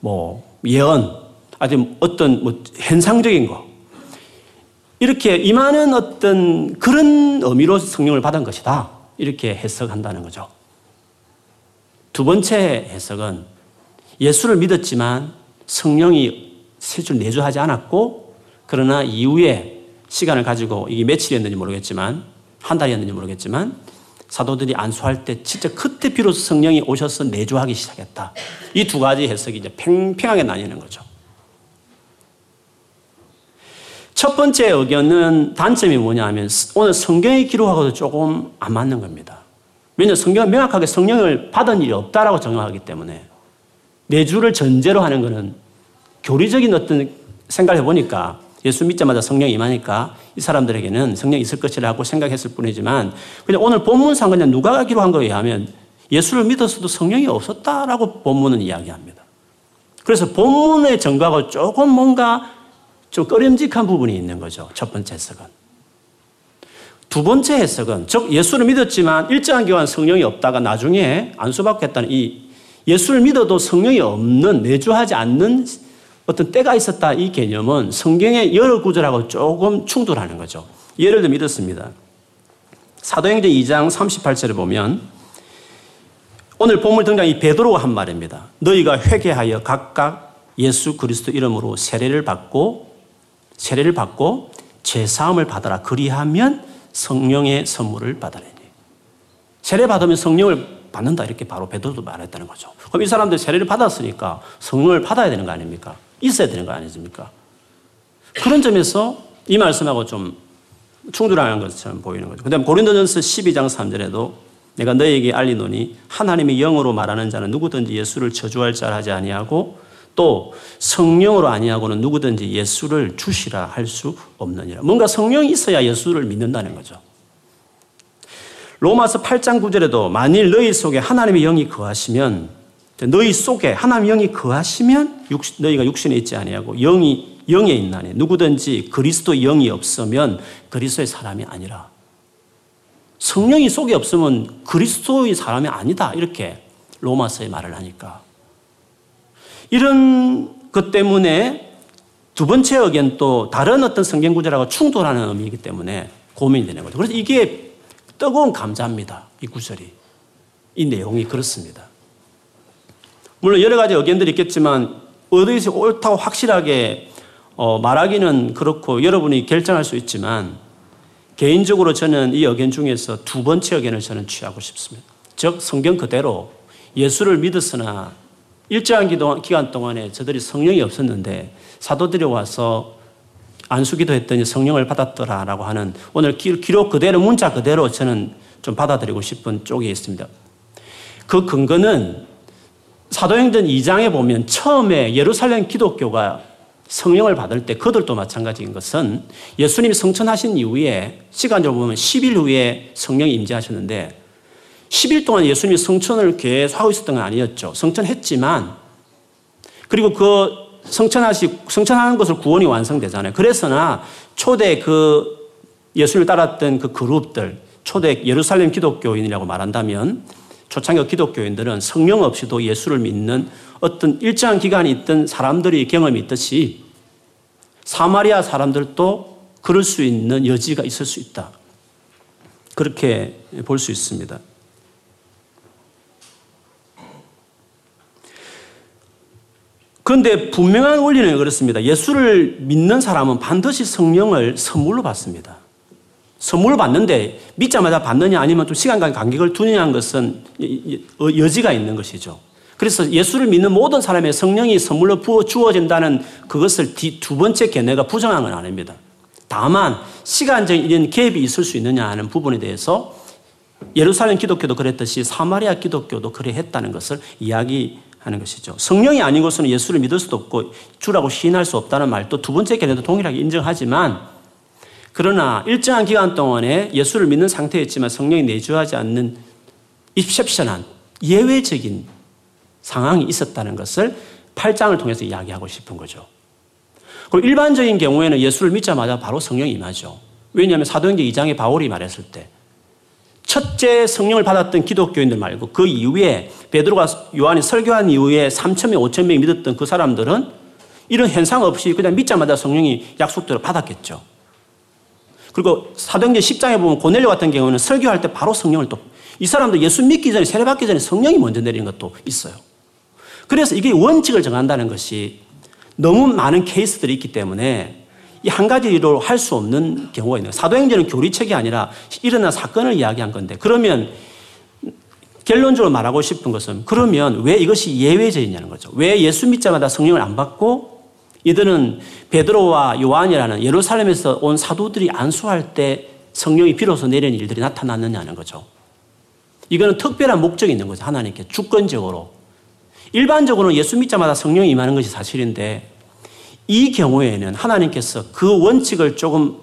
S1: 뭐 예언, 아주 어떤 뭐 현상적인 거 이렇게 임하는 어떤 그런 의미로 성령을 받은 것이다. 이렇게 해석한다는 거죠. 두 번째 해석은 예수를 믿었지만 성령이 세줄 내주하지 않았고 그러나 이후에 시간을 가지고 이게 며칠이었는지 모르겠지만 한 달이었는지 모르겠지만 사도들이 안수할 때 진짜 그때 비로소 성령이 오셔서 내주하기 시작했다. 이 두 가지 해석이 이제 팽팽하게 나뉘는 거죠. 첫 번째 의견은 단점이 뭐냐 하면 오늘 성경의 기록하고도 조금 안 맞는 겁니다. 왜냐하면 성경은 명확하게 성령을 받은 일이 없다라고 정하기 때문에 내주를 전제로 하는 것은 교리적인 어떤 생각을 해보니까 예수 믿자마자 성령이 임하니까 이 사람들에게는 성령이 있을 것이라고 생각했을 뿐이지만 그냥 오늘 본문상 그냥 누가 기록한 거에 의하면 예수를 믿었어도 성령이 없었다라고 본문은 이야기합니다. 그래서 본문의 정과하고 조금 뭔가 좀 꺼림직한 부분이 있는 거죠. 첫 번째 해석은. 두 번째 해석은, 즉, 예수를 믿었지만 일정한 기간 성령이 없다가 나중에 안수받겠다는 이 예수를 믿어도 성령이 없는, 내주하지 않는 어떤 때가 있었다 이 개념은 성경의 여러 구절하고 조금 충돌하는 거죠. 예를 들어 믿었습니다. 사도행전 2장 38절에 보면 오늘 본문 등장 이 베드로가 한 말입니다. 너희가 회개하여 각각 예수 그리스도 이름으로 세례를 받고 세례를 받고 죄 사함을 받아라. 그리하면 성령의 선물을 받아내니. 세례 받으면 성령을 받는다 이렇게 바로 베드로도 말했다는 거죠. 그럼 이 사람들 세례를 받았으니까 성령을 받아야 되는 거 아닙니까? 있어야 되는 거 아니십니까? 그런 점에서 이 말씀하고 좀 충돌하는 것처럼 보이는 거죠. 그 다음 고린도전서 12장 3절에도 내가 너에게 알리노니 하나님의 영으로 말하는 자는 누구든지 예수를 저주할 자를 하지 아니하고 또 성령으로 아니하고는 누구든지 예수를 주시라 할 수 없느니라. 뭔가 성령이 있어야 예수를 믿는다는 거죠. 로마서 8장 9절에도 만일 너희 속에 하나님의 영이 거하시면 너희 속에 하나님의 영이 거하시면 너희가 육신에 있지 아니하고 영이 영에 있나니 누구든지 그리스도 영이 없으면 그리스도의 사람이 아니라 성령이 속에 없으면 그리스도의 사람이 아니다 이렇게 로마서에 말을 하니까 이런 것 때문에 두 번째 의견 또 다른 어떤 성경 구절하고 충돌하는 의미이기 때문에 고민이 되는 거죠. 그래서 이게 뜨거운 감자입니다. 이 구절이. 이 내용이 그렇습니다. 물론 여러 가지 의견들이 있겠지만 어디서 옳다고 확실하게 어, 말하기는 그렇고 여러분이 결정할 수 있지만 개인적으로 저는 이 의견 중에서 두 번째 의견을 저는 취하고 싶습니다. 즉 성경 그대로 예수를 믿었으나 일정한 기간 동안에 저들이 성령이 없었는데 사도들이 와서 안수기도 했더니 성령을 받았더라라고 하는 오늘 기록 그대로 문자 그대로 저는 좀 받아들이고 싶은 쪽이 있습니다. 그 근거는 사도행전 2장에 보면 처음에 예루살렘 기독교가 성령을 받을 때 그들도 마찬가지인 것은 예수님이 성천하신 이후에 시간적으로 보면 10일 후에 성령이 임재하셨는데 10일 동안 예수님이 성천을 계속 하고 있었던 건 아니었죠. 성천했지만 그리고 그 성천하시 성천하는 것을 구원이 완성되잖아요. 그래서나 초대 그 예수를 따랐던 그 그룹들 초대 예루살렘 기독교인이라고 말한다면 초창기 기독교인들은 성령 없이도 예수를 믿는 어떤 일정한 기간이 있던 사람들이 경험이 있듯이 사마리아 사람들도 그럴 수 있는 여지가 있을 수 있다. 그렇게 볼 수 있습니다. 그런데 분명한 원리는 그렇습니다. 예수를 믿는 사람은 반드시 성령을 선물로 받습니다. 선물을 받는데 믿자마자 받느냐 아니면 좀 시간과 간격을 두느냐는 것은 어, 여지가 있는 것이죠. 그래서 예수를 믿는 모든 사람의 성령이 선물로 부어 주어진다는 그것을 두 번째 견해가 부정한 건 아닙니다. 다만 시간적인 갭이 있을 수 있느냐 하는 부분에 대해서 예루살렘 기독교도 그랬듯이 사마리아 기독교도 그래 했다는 것을 이야기 하는 것이죠. 성령이 아닌 것은 예수를 믿을 수도 없고 주라고 시인할 수 없다는 말도 두 번째 견해도 동일하게 인정하지만 그러나 일정한 기간 동안에 예수를 믿는 상태였지만 성령이 내주하지 않는 입셉션한 예외적인 상황이 있었다는 것을 8장을 통해서 이야기하고 싶은 거죠. 그리고 일반적인 경우에는 예수를 믿자마자 바로 성령이 임하죠. 왜냐하면 사도행전 2장에 바울이 말했을 때 첫째 성령을 받았던 기독교인들 말고 그 이후에 베드로가 요한이 설교한 이후에 3천 명, 5천 명이 믿었던 그 사람들은 이런 현상 없이 그냥 믿자마자 성령이 약속대로 받았겠죠. 그리고 사도행전 10장에 보면 고넬료 같은 경우는 설교할 때 바로 성령을 또 이 사람도 예수 믿기 전에 세례 받기 전에 성령이 먼저 내리는 것도 있어요. 그래서 이게 원칙을 정한다는 것이 너무 많은 케이스들이 있기 때문에 이 한 가지로 할 수 없는 경우가 있는 사도행전은 교리책이 아니라 일어난 사건을 이야기한 건데 그러면 결론적으로 말하고 싶은 것은 그러면 왜 이것이 예외적이냐는 거죠. 왜 예수 믿자마자 성령을 안 받고 이들은 베드로와 요한이라는 예루살렘에서 온 사도들이 안수할 때 성령이 비로소 내리는 일들이 나타났느냐는 거죠. 이거는 특별한 목적이 있는 거죠. 하나님께 주권적으로. 일반적으로는 예수 믿자마자 성령이 임하는 것이 사실인데 이 경우에는 하나님께서 그 원칙을 조금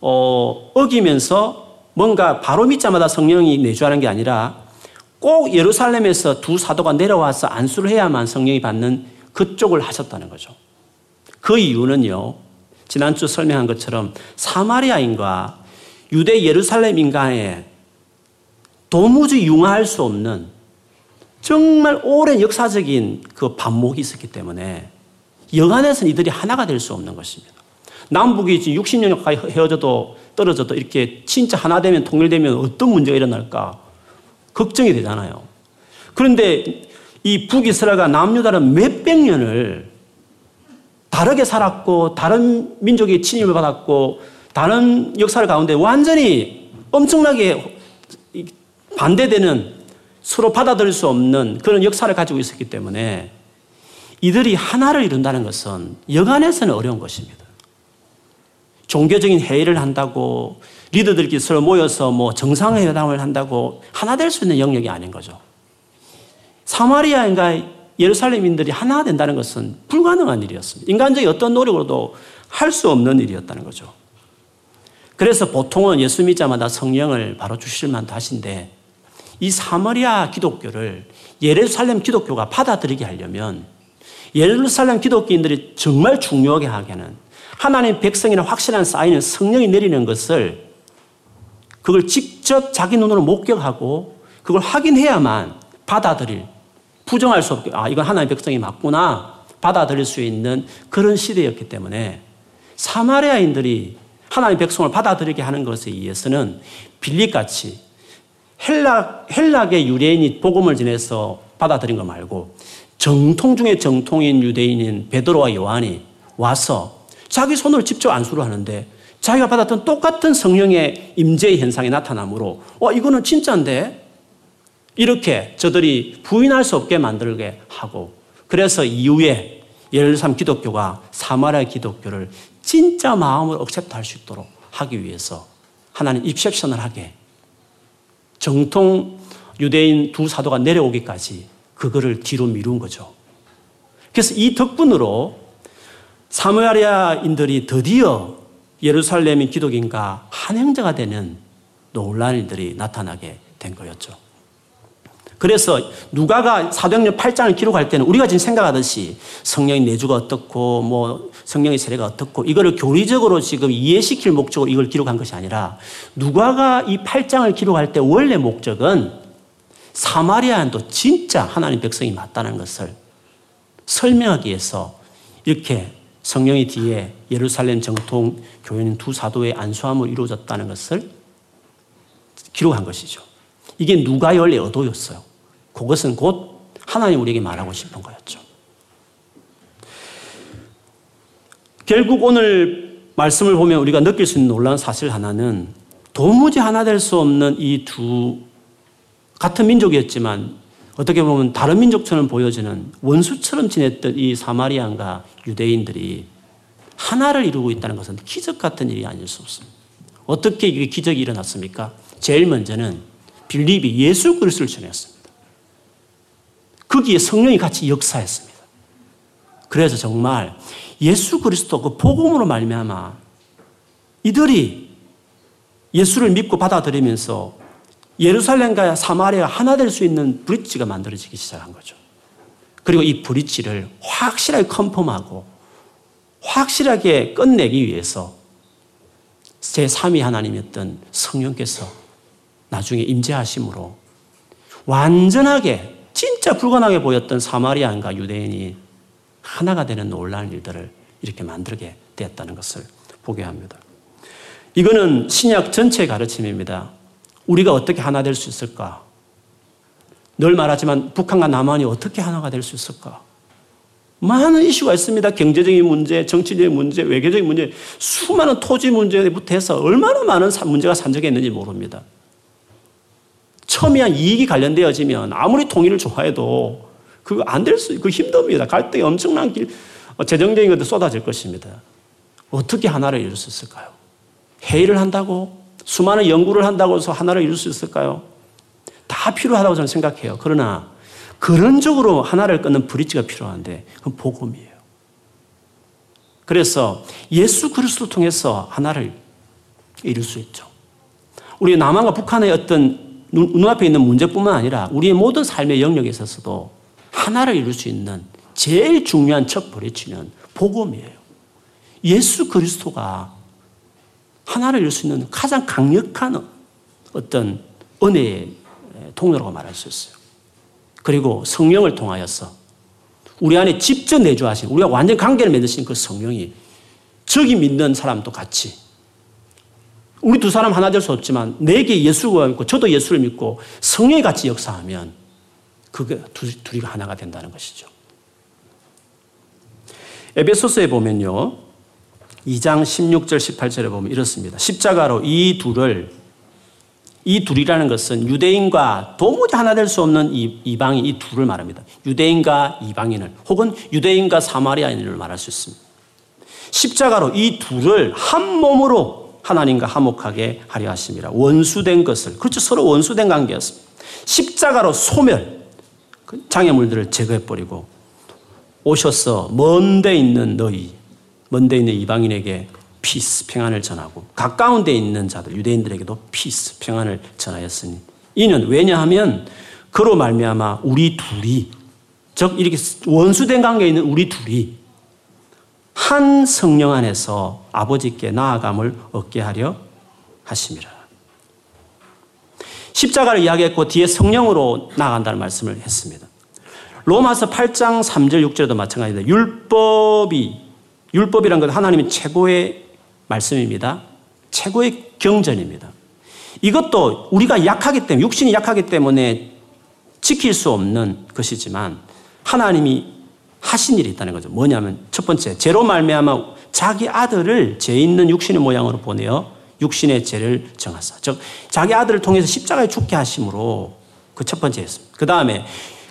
S1: 어, 어기면서 뭔가 바로 믿자마자 성령이 내주하는 게 아니라 꼭 예루살렘에서 두 사도가 내려와서 안수를 해야만 성령이 받는 그쪽을 하셨다는 거죠. 그 이유는요, 지난주 설명한 것처럼 사마리아인과 유대 예루살렘 인간의 도무지 융화할 수 없는 정말 오랜 역사적인 그 반목이 있었기 때문에 영안에서는 이들이 하나가 될 수 없는 것입니다. 남북이 지금 60년 가까이 헤어져도 떨어져도 이렇게 진짜 하나 되면 통일되면 어떤 문제가 일어날까 걱정이 되잖아요. 그런데 이 북이스라엘과 남유다는 몇백 년을 다르게 살았고 다른 민족의 침입을 받았고 다른 역사를 가운데 완전히 엄청나게 반대되는 서로 받아들일 수 없는 그런 역사를 가지고 있었기 때문에 이들이 하나를 이룬다는 것은 여간에서는 어려운 것입니다. 종교적인 회의를 한다고 리더들끼리 서로 모여서 뭐 정상회담을 한다고 하나 될 수 있는 영역이 아닌 거죠. 사마리아인가 예루살렘인들이 하나 된다는 것은 불가능한 일이었습니다. 인간적인 어떤 노력으로도 할 수 없는 일이었다는 거죠. 그래서 보통은 예수 믿자마자 성령을 바로 주실 만도 하신데 이 사마리아 기독교를 예루살렘 기독교가 받아들이게 하려면 예루살렘 기독교인들이 정말 중요하게 하게는 하나님 백성이나 확실한 사인은 성령이 내리는 것을 그걸 직접 자기 눈으로 목격하고 그걸 확인해야만 받아들일 부정할 수 없게 아 이건 하나님의 백성이 맞구나 받아들일 수 있는 그런 시대였기 때문에 사마리아인들이 하나님의 백성을 받아들이게 하는 것에 의해서는 빌립같이 헬락 헬락의 유대인이 복음을 지내서 받아들인 거 말고 정통 중에 정통인 유대인인 베드로와 요한이 와서 자기 손을 직접 안수를 하는데 자기가 받았던 똑같은 성령의 임재의 현상이 나타나므로 와 어, 이거는 진짜인데 이렇게 저들이 부인할 수 없게 만들게 하고 그래서 이후에 예루살렘 기독교가 사마리아 기독교를 진짜 마음으로 억셉트할 수 있도록 하기 위해서 하나님 입셉션을 하게 정통 유대인 두 사도가 내려오기까지 그거를 뒤로 미룬 거죠. 그래서 이 덕분으로 사마리아인들이 드디어 예루살렘인 기독인과 한행자가 되는 놀라운 일들이 나타나게 된 거였죠. 그래서 누가가 사도행전 8장을 기록할 때는 우리가 지금 생각하듯이 성령의 내주가 어떻고 뭐 성령의 세례가 어떻고 이거를 교리적으로 지금 이해시킬 목적으로 이걸 기록한 것이 아니라 누가가 이 8장을 기록할 때 원래 목적은 사마리아인도 진짜 하나님 백성이 맞다는 것을 설명하기 위해서 이렇게 성령이 뒤에 예루살렘 정통 교회는 두 사도의 안수함으로 이루어졌다는 것을 기록한 것이죠. 이게 누가 열의 의도였어요. 그것은 곧 하나님 우리에게 말하고 싶은 거였죠. 결국 오늘 말씀을 보면 우리가 느낄 수 있는 놀라운 사실 하나는 도무지 하나 될 수 없는 이 두 같은 민족이었지만 어떻게 보면 다른 민족처럼 보여지는 원수처럼 지냈던 이 사마리안과 유대인들이 하나를 이루고 있다는 것은 기적 같은 일이 아닐 수 없습니다. 어떻게 이게 기적이 일어났습니까? 제일 먼저는 빌립이 예수 그리스도를 전했습니다. 거기에 성령이 같이 역사했습니다. 그래서 정말 예수 그리스도 그 복음으로 말미암아 이들이 예수를 믿고 받아들이면서 예루살렘과 사마리아 하나 될 수 있는 브릿지가 만들어지기 시작한 거죠. 그리고 이 브릿지를 확실하게 컨펌하고 확실하게 끝내기 위해서 제3위 하나님이었던 성령께서 나중에 임재하심으로 완전하게 진짜 불가능하게 보였던 사마리아인과 유대인이 하나가 되는 놀라운 일들을 이렇게 만들게 되었다는 것을 보게 합니다. 이거는 신약 전체 가르침입니다. 우리가 어떻게 하나 될 수 있을까? 늘 말하지만 북한과 남한이 어떻게 하나가 될 수 있을까? 많은 이슈가 있습니다. 경제적인 문제, 정치적인 문제, 외교적인 문제, 수많은 토지 문제부터 해서 얼마나 많은 문제가 산적했는지 모릅니다. 첨예한 이익이 관련되어지면 아무리 통일을 좋아해도 그거 안 될 수, 그 힘듭니다. 갈등이 엄청난 길, 어, 재정적인 것도 쏟아질 것입니다. 어떻게 하나를 이룰 수 있을까요? 회의를 한다고? 수많은 연구를 한다고 해서 하나를 이룰 수 있을까요? 다 필요하다고 저는 생각해요. 그러나 그런적으로 하나를 끊는 브릿지가 필요한데 그건 복음이에요. 그래서 예수 그리스도 통해서 하나를 이룰 수 있죠. 우리 남한과 북한의 어떤 눈앞에 있는 문제뿐만 아니라 우리의 모든 삶의 영역에 있어서도 하나를 이룰 수 있는 제일 중요한 첫 브릿지는 복음이에요. 예수 그리스도가 하나를 이룰 수 있는 가장 강력한 어떤 은혜의 통로라고 말할 수 있어요. 그리고 성령을 통하여서 우리 안에 직접 내주하신, 우리가 완전 관계를 맺으신 그 성령이 저기 믿는 사람도 같이 우리 두 사람 하나 될 수 없지만 내게 예수가 믿고 저도 예수를 믿고 성령이 같이 역사하면 그게 둘이 하나가 된다는 것이죠. 에베소서에 보면요. 2장 16절 18절에 보면 이렇습니다. 십자가로 이 둘을 이 둘이라는 것은 유대인과 도무지 하나 될 수 없는 이, 이방인 이 둘을 말합니다. 유대인과 이방인을 혹은 유대인과 사마리아인을 말할 수 있습니다. 십자가로 이 둘을 한 몸으로 하나님과 화목하게 하려 하심이라 원수된 것을. 그렇죠. 서로 원수된 관계였습니다. 십자가로 소멸. 그 장애물들을 제거해 버리고 오셔서 먼데 있는 너희 먼데 있는 이방인에게 peace, 평안을 전하고 가까운 데 있는 자들, 유대인들에게도 peace, 평안을 전하였으니 이는 왜냐하면 그로 말미암아 우리 둘이 즉 이렇게 원수된 관계에 있는 우리 둘이 한 성령 안에서 아버지께 나아감을 얻게 하려 하심이라. 십자가를 이야기했고 뒤에 성령으로 나아간다는 말씀을 했습니다. 로마서 8장 3절 6절에도 마찬가지입니다. 율법이 율법이란 건 하나님의 최고의 말씀입니다. 최고의 경전입니다. 이것도 우리가 약하기 때문에, 육신이 약하기 때문에 지킬 수 없는 것이지만 하나님이 하신 일이 있다는 거죠. 뭐냐면 첫 번째, 죄로 말미암아 자기 아들을 죄 있는 육신의 모양으로 보내어 육신의 죄를 정하사. 즉 자기 아들을 통해서 십자가에 죽게 하심으로 그 첫 번째였습니다. 그 다음에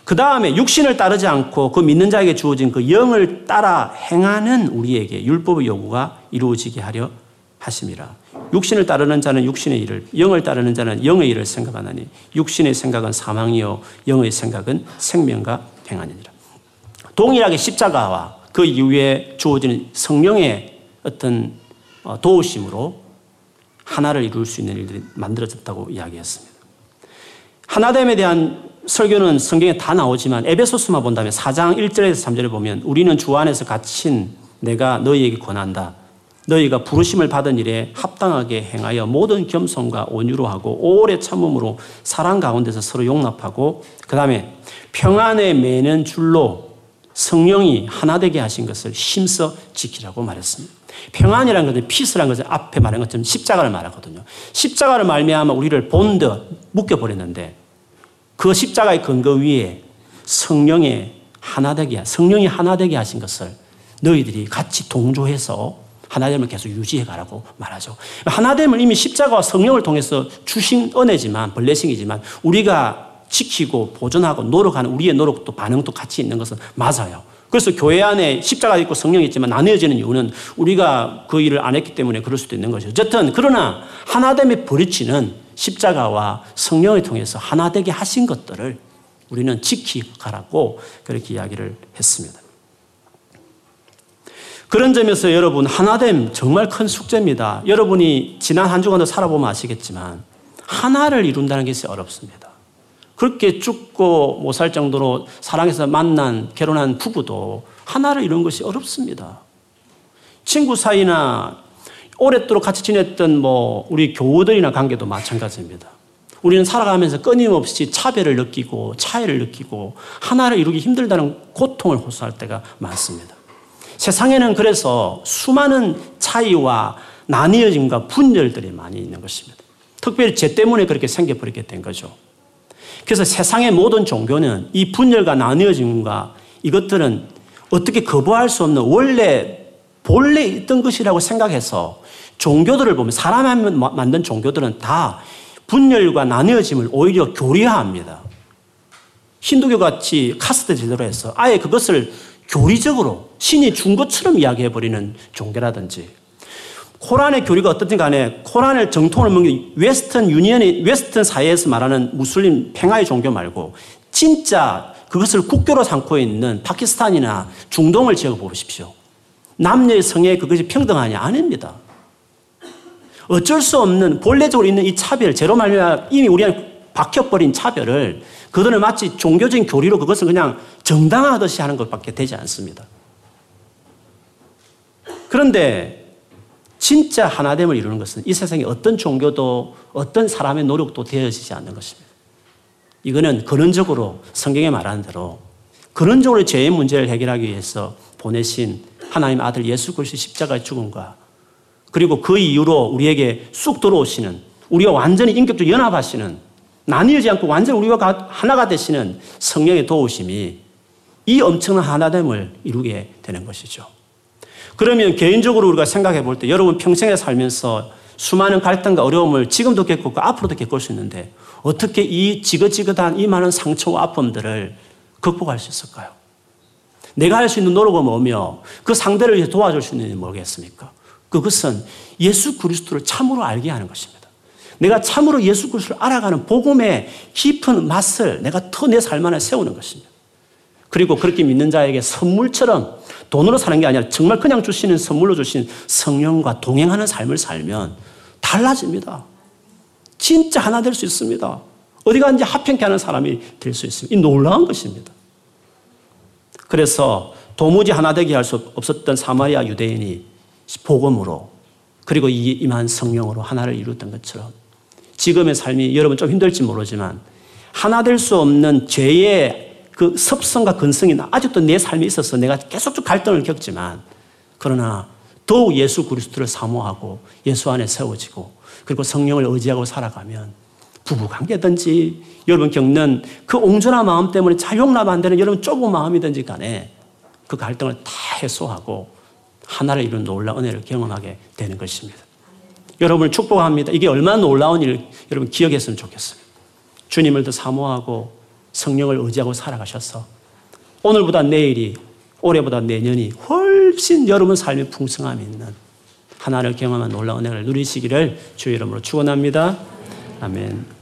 S1: 그 다음에 육신을 따르지 않고 그 믿는 자에게 주어진 그 영을 따라 행하는 우리에게 율법의 요구가 이루어지게 하려 하심이라. 육신을 따르는 자는 육신의 일을, 영을 따르는 자는 영의 일을 생각하나니 육신의 생각은 사망이요 영의 생각은 생명과 평안이니라. 동일하게 십자가와 그 이후에 주어지는 성령의 어떤 어, 도우심으로 하나를 이룰 수 있는 일들이 만들어졌다고 이야기했습니다. 하나됨에 대한 설교는 성경에 다 나오지만 에베소스만 본다면 4장 1절에서 3절에 보면 우리는 주 안에서 갇힌 내가 너희에게 권한다. 너희가 부르심을 받은 일에 합당하게 행하여 모든 겸손과 온유로 하고 오래 참음으로 사랑 가운데서 서로 용납하고 그 다음에 평안의 매는 줄로 성령이 하나 되게 하신 것을 힘써 지키라고 말했습니다. 평안이라는 것은 peace라는 것은 앞에 말한 것처럼 십자가를 말하거든요. 십자가를 말미암아 우리를 본드 묶여 버렸는데 그 십자가의 근거 위에 성령의 하나 되게, 성령이 하나 되게 하신 것을 너희들이 같이 동조해서 하나됨을 계속 유지해 가라고 말하죠. 하나됨을 이미 십자가와 성령을 통해서 주신 은혜지만, blessing이지만, 우리가 지키고 보존하고 노력하는 우리의 노력도 반응도 같이 있는 것은 맞아요. 그래서 교회 안에 십자가 있고 성령이 있지만 나뉘어지는 이유는 우리가 그 일을 안 했기 때문에 그럴 수도 있는 거죠. 어쨌든, 그러나 하나됨의 버리치는 십자가와 성령을 통해서 하나되게 하신 것들을 우리는 지키가라고 그렇게 이야기를 했습니다. 그런 점에서 여러분 하나됨 정말 큰 숙제입니다. 여러분이 지난 한 주간도 살아보면 아시겠지만 하나를 이룬다는 것이 어렵습니다. 그렇게 죽고 못 살 정도로 사랑해서 만난 결혼한 부부도 하나를 이룬 것이 어렵습니다. 친구 사이나 오랫도록 같이 지냈던 뭐 우리 교우들이나 관계도 마찬가지입니다. 우리는 살아가면서 끊임없이 차별을 느끼고 차이를 느끼고 하나를 이루기 힘들다는 고통을 호소할 때가 많습니다. 세상에는 그래서 수많은 차이와 나뉘어짐과 분열들이 많이 있는 것입니다. 특별히 죄 때문에 그렇게 생겨버리게 된 거죠. 그래서 세상의 모든 종교는 이 분열과 나뉘어짐과 이것들은 어떻게 거부할 수 없는 원래 본래 있던 것이라고 생각해서 종교들을 보면 사람이 만든 종교들은 다 분열과 나뉘어짐을 오히려 교리화합니다. 힌두교 같이 카스트 제대로 해서 아예 그것을 교리적으로 신이 준 것처럼 이야기해버리는 종교라든지 코란의 교리가 어떻든 간에 코란을 정통을 먹는 웨스턴 유니언이 웨스턴 사회에서 말하는 무슬림 팽하의 종교 말고 진짜 그것을 국교로 삼고 있는 파키스탄이나 중동을 지어 보십시오. 남녀의 성에 그것이 평등하냐? 아닙니다. 어쩔 수 없는 본래적으로 있는 이 차별, 제로 말미암아 이미 우리한테 박혀버린 차별을 그들은 마치 종교적인 교리로 그것을 그냥 정당화하듯이 하는 것밖에 되지 않습니다. 그런데 진짜 하나됨을 이루는 것은 이 세상에 어떤 종교도 어떤 사람의 노력도 되어지지 않는 것입니다. 이거는 근원적으로 성경에 말하는 대로 근원적으로 죄의 문제를 해결하기 위해서 보내신 하나님 아들 예수 그리스도 십자가의 죽음과 그리고 그 이후로 우리에게 쑥 들어오시는 우리가 완전히 인격적으로 연합하시는 나뉘지 않고 완전히 우리가 하나가 되시는 성령의 도우심이 이 엄청난 하나됨을 이루게 되는 것이죠. 그러면 개인적으로 우리가 생각해 볼 때 여러분 평생에 살면서 수많은 갈등과 어려움을 지금도 겪고 앞으로도 겪을 수 있는데 어떻게 이 지긋지긋한 이 많은 상처와 아픔들을 극복할 수 있을까요? 내가 할 수 있는 노력은 뭐며 그 상대를 도와줄 수 있는지 모르겠습니까? 그것은 예수 그리스도를 참으로 알게 하는 것입니다. 내가 참으로 예수 그리스도를 알아가는 복음의 깊은 맛을 내가 더 내 삶 안에 세우는 것입니다. 그리고 그렇게 믿는 자에게 선물처럼 돈으로 사는 게 아니라 정말 그냥 주시는 선물로 주신 성령과 동행하는 삶을 살면 달라집니다. 진짜 하나 될 수 있습니다. 어디 가든지 합평케 하는 사람이 될 수 있습니다. 이 놀라운 것입니다. 그래서 도무지 하나 되게 할 수 없었던 사마리아 유대인이 복음으로 그리고 임한 성령으로 하나를 이루었던 것처럼 지금의 삶이 여러분 좀 힘들지 모르지만 하나 될 수 없는 죄의 그 섭성과 근성이 아직도 내 삶에 있어서 내가 계속 갈등을 겪지만 그러나 더욱 예수 그리스도를 사모하고 예수 안에 세워지고 그리고 성령을 의지하고 살아가면 부부 관계든지 여러분 겪는 그 옹졸한 마음 때문에 잘 용납 안 되는 여러분 좁은 마음이든지 간에 그 갈등을 다 해소하고 하나를 이룬 놀라운 은혜를 경험하게 되는 것입니다. 여러분을 축복합니다. 이게 얼마나 놀라운 일 여러분 기억했으면 좋겠어요. 주님을 더 사모하고 성령을 의지하고 살아가셔서 오늘보다 내일이 올해보다 내년이 훨씬 여러분 삶의 풍성함이 있는 하나를 경험한 놀라운 은혜를 누리시기를 주의 이름으로 축원합니다. 아멘.